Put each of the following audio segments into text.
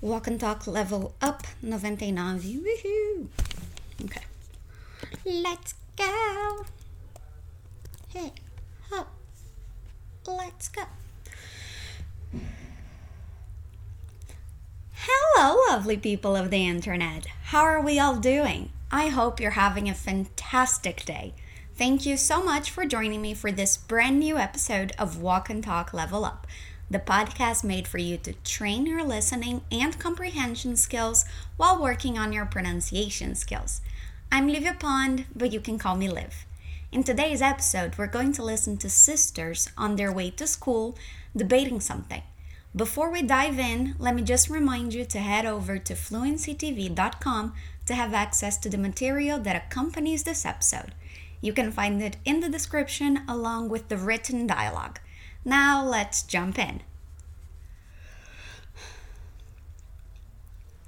Walk and talk level up 99. Woohoo! Okay. Let's go. Hey, hop. Let's go. Hello, lovely people of the internet. How are we all doing? I hope you're having a fantastic day. Thank you so much for joining me for this brand new episode of Walk and Talk Level Up, the podcast made for you to train your listening and comprehension skills while working on your pronunciation skills. I'm Livia Pond, but you can call me Liv. In today's episode, we're going to listen to sisters on their way to school debating something. Before we dive in, let me just remind you to head over to fluencytv.com to have access to the material that accompanies this episode. You can find it in the description along with the written dialogue. Now let's jump in.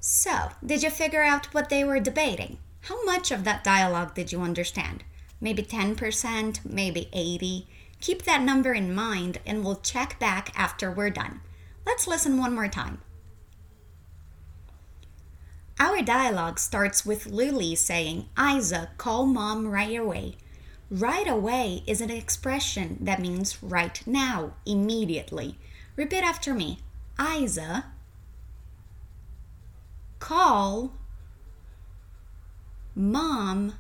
So, did you figure out what they were debating? How much of that dialogue did you understand? Maybe 10%, maybe 80. Keep that number in mind and we'll check back after we're done. Let's listen one more time. Our dialogue starts with Lily saying, Isa, call mom right away. Right away is an expression that means right now, immediately. Repeat after me. Isa, call mom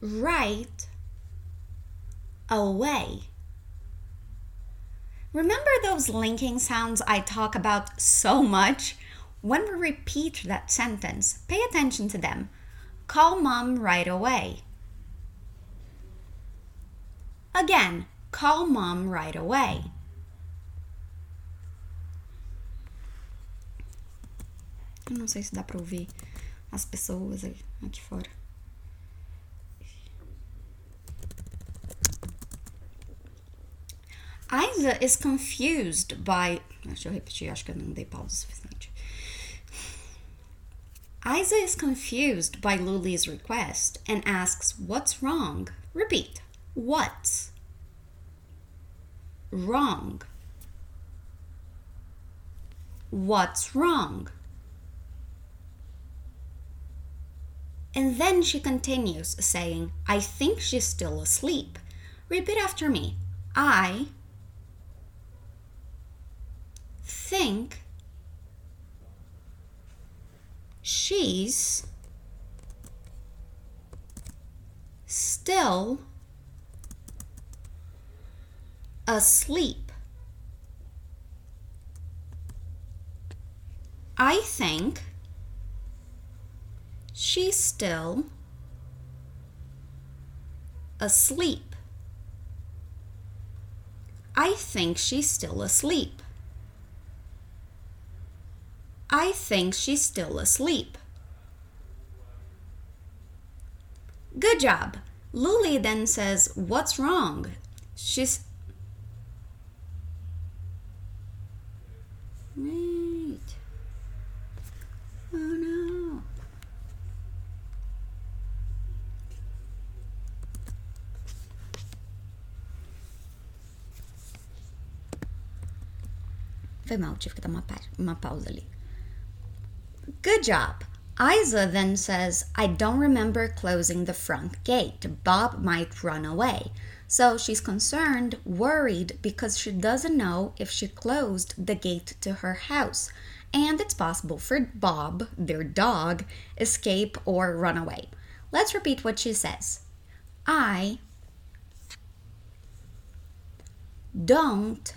right away. Remember those linking sounds I talk about so much? When we repeat that sentence, pay attention to them. Call mom right away. Again, call mom right away. Eu não sei se dá para ouvir as pessoas aqui fora. Isa is confused by. Deixa eu repetir, acho que eu não dei pausa suficiente. Isa is confused by Luli's request and asks, What's wrong? Repeat. What's wrong? What's wrong? And then she continues, saying, I think she's still asleep. Repeat after me. I think she's still asleep. I think she's still asleep. I think she's still asleep. I think she's still asleep. Good job. Luli then says, What's wrong? She's. Wait. Oh no. Foi mal, tive que dar uma, uma pausa ali. Good job. Isa then says, I don't remember closing the front gate. Bob might run away. So she's concerned, worried, because she doesn't know if she closed the gate to her house. And it's possible for Bob, their dog, escape or run away. Let's repeat what she says. I don't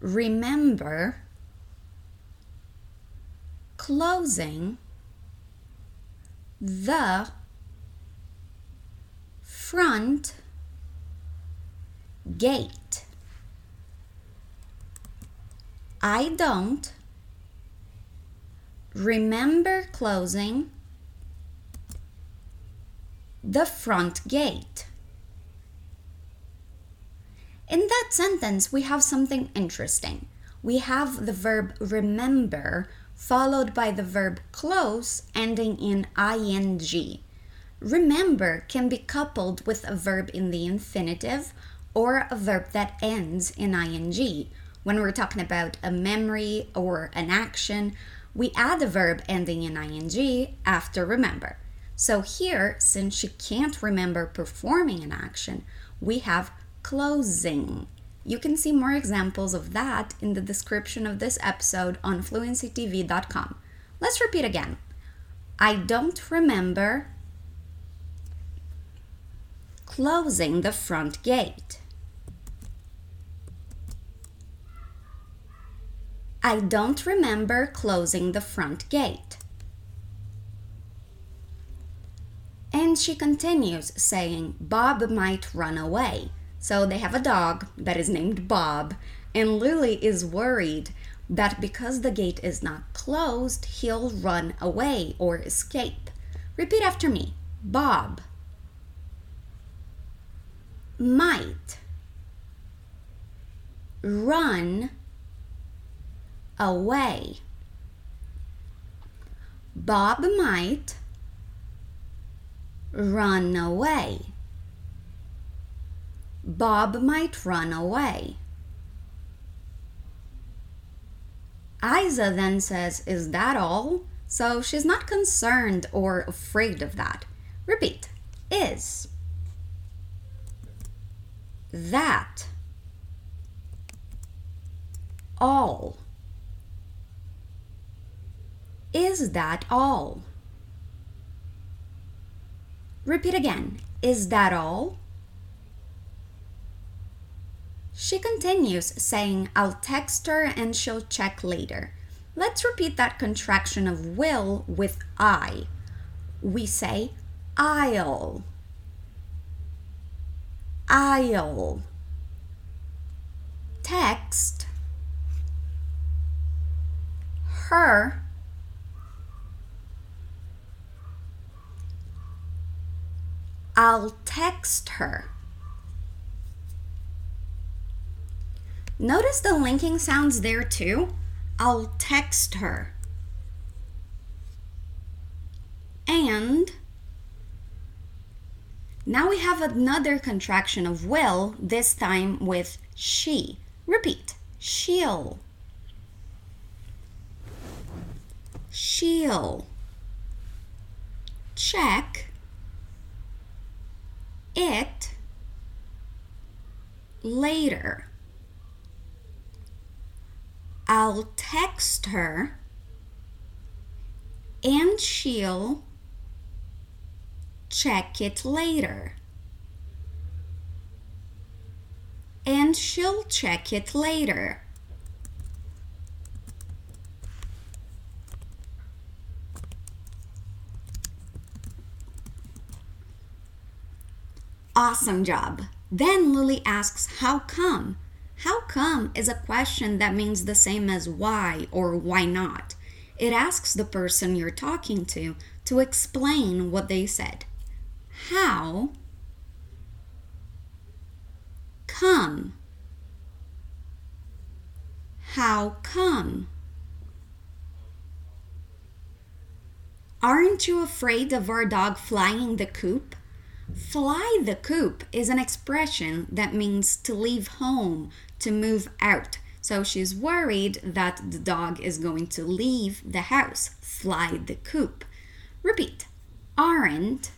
remember closing the front gate. I don't remember closing the front gate. In that sentence, we have something interesting. We have the verb remember followed by the verb close ending in ing. Remember can be coupled with a verb in the infinitive or a verb that ends in ing. when we're talking about a memory or an action, we add the verb ending in ing after remember. So here, since she can't remember performing an action, we have closing. You can see more examples of that in the description of this episode on fluencytv.com. Let's repeat again. I don't remember closing the front gate. I don't remember closing the front gate. And she continues saying, Bob might run away. So they have a dog that is named Bob, and Lily is worried that because the gate is not closed, he'll run away or escape. Repeat after me Bob might run away. Bob might run away. Bob might run away. Isa then says, Is that all? So she's not concerned or afraid of that. Repeat. Is. That. All. Is that all? Repeat again. Is that all? She continues, saying, I'll text her and she'll check later. Let's repeat that contraction of will with I. We say, I'll. I'll. Text. Her. I'll text her. Notice the linking sounds there too. I'll text her. And now we have another contraction of will, this time with she. Repeat. She'll. She'll. Check. It. Later. I'll text her and she'll check it later. And she'll check it later. Awesome job. Then Lily asks, How come? How come is a question that means the same as why or why not. It asks the person you're talking to to explain what they said. How come? How come? Aren't you afraid of our dog flying the coop? Fly the coop is an expression that means to leave home, to move out. So she's worried that the dog is going to leave the house, fly the coop. Repeat. Aren't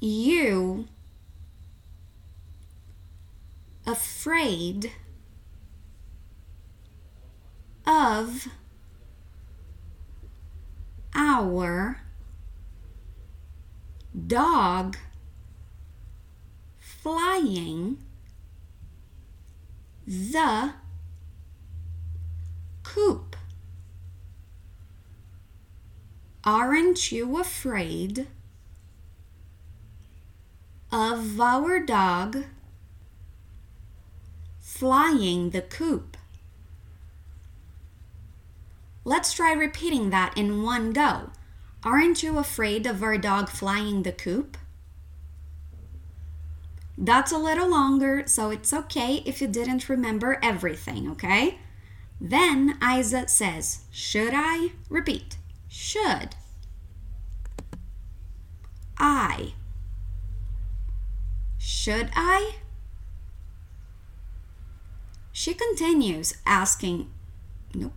you afraid of our dog flying the coop. Aren't you afraid of our dog flying the coop? Let's try repeating that in one go. Aren't you afraid of our dog flying the coop? That's a little longer, so it's okay if you didn't remember everything, okay? Then Isa says, Should I? Repeat. Should. I. Should I? She continues asking, nope.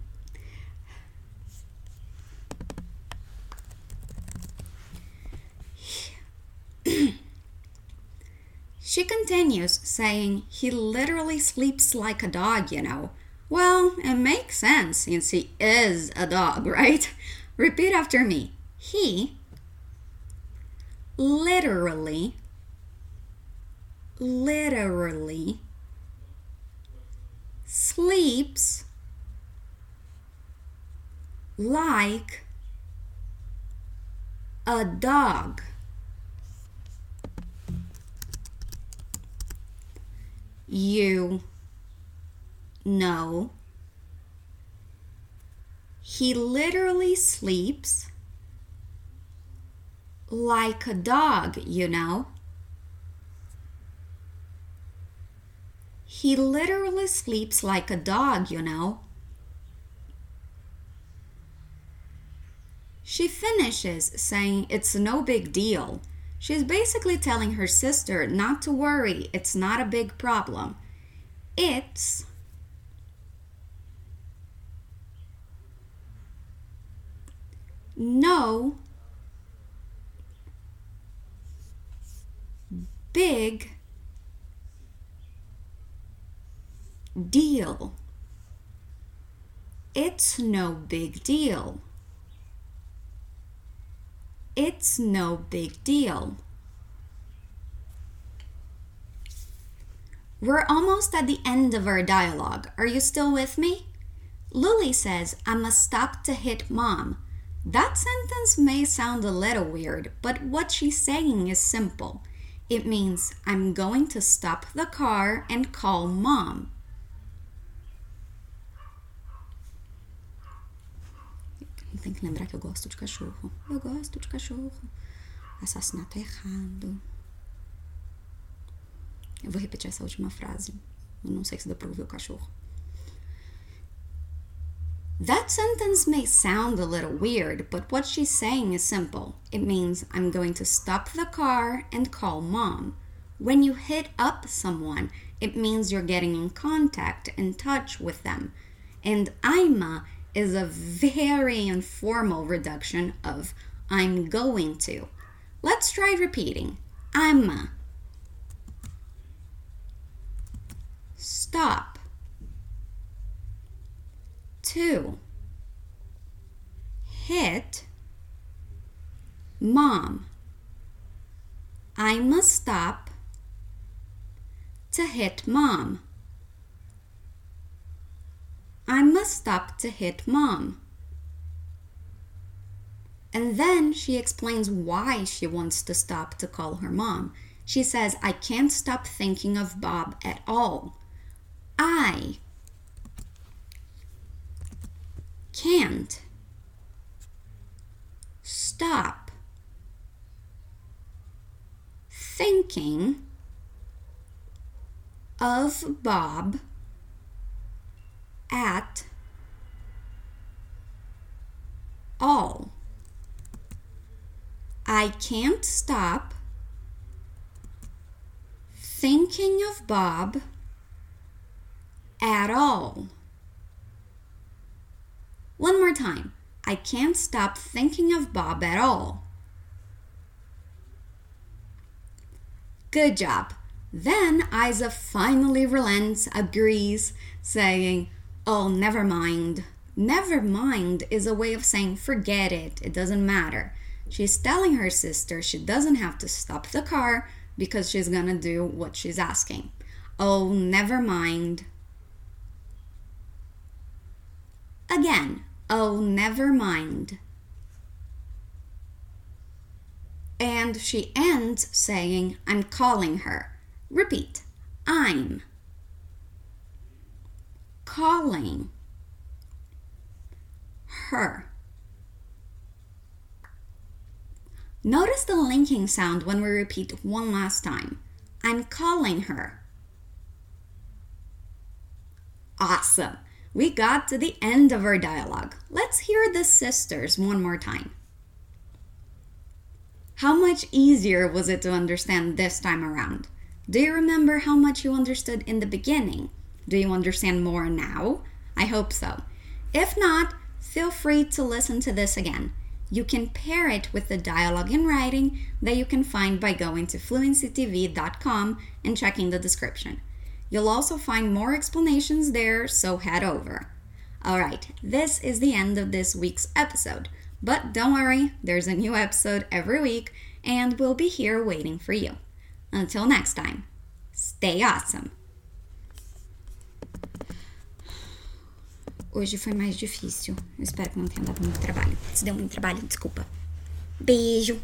She continues saying he literally sleeps like a dog, you know. Well, it makes sense since he is a dog, right? Repeat after me. He literally, literally sleeps like a dog. You know he literally sleeps like a dog, you know. He literally sleeps like a dog, you know. She finishes saying it's no big deal. She's basically telling her sister not to worry, it's not a big problem. It's no big deal. It's no big deal. It's no big deal. We're almost at the end of our dialogue. Are you still with me? Lily says, I must stop to hit mom. That sentence may sound a little weird, but what she's saying is simple. It means I'm going to stop the car and call mom. Tem que lembrar que eu gosto de cachorro. Eu gosto de cachorro. Assassinato é errado. Eu vou repetir essa última frase. Eu não sei se dá pra ouvir o cachorro. That sentence may sound a little weird, but what she's saying is simple. It means I'm going to stop the car and call mom. When you hit up someone, it means you're getting in contact, in touch with them. And I'ma is a very informal reduction of I'm going to. Let's try repeating. I'ma. Stop to hit mom. I must stop to hit mom. I must stop to hit mom. And then she explains why she wants to stop to call her mom. She says, I can't stop thinking of Bob at all. I can't stop thinking of Bob at all. I can't stop thinking of Bob at all. One more time. I can't stop thinking of Bob at all. Good job. Then Isa finally relents, agrees, saying, Oh, never mind. Never mind is a way of saying forget it, it doesn't matter. She's telling her sister she doesn't have to stop the car because she's gonna do what she's asking. Oh, never mind. Again, Oh, never mind. And she ends saying, I'm calling her. Repeat, I'm calling her. Notice the linking sound when we repeat one last time. I'm calling her. Awesome. We got to the end of our dialogue. Let's hear the sisters one more time. How much easier was it to understand this time around? Do you remember how much you understood in the beginning? Do you understand more now? I hope so. If not, feel free to listen to this again. You can pair it with the dialogue in writing that you can find by going to fluencytv.com and checking the description. You'll also find more explanations there, so head over. Alright, this is the end of this week's episode. But don't worry, there's a new episode every week, and we'll be here waiting for you. Until next time, stay awesome! Hoje foi mais difícil. Espero que não tenha dado muito trabalho. Se deu muito trabalho, desculpa. Beijo!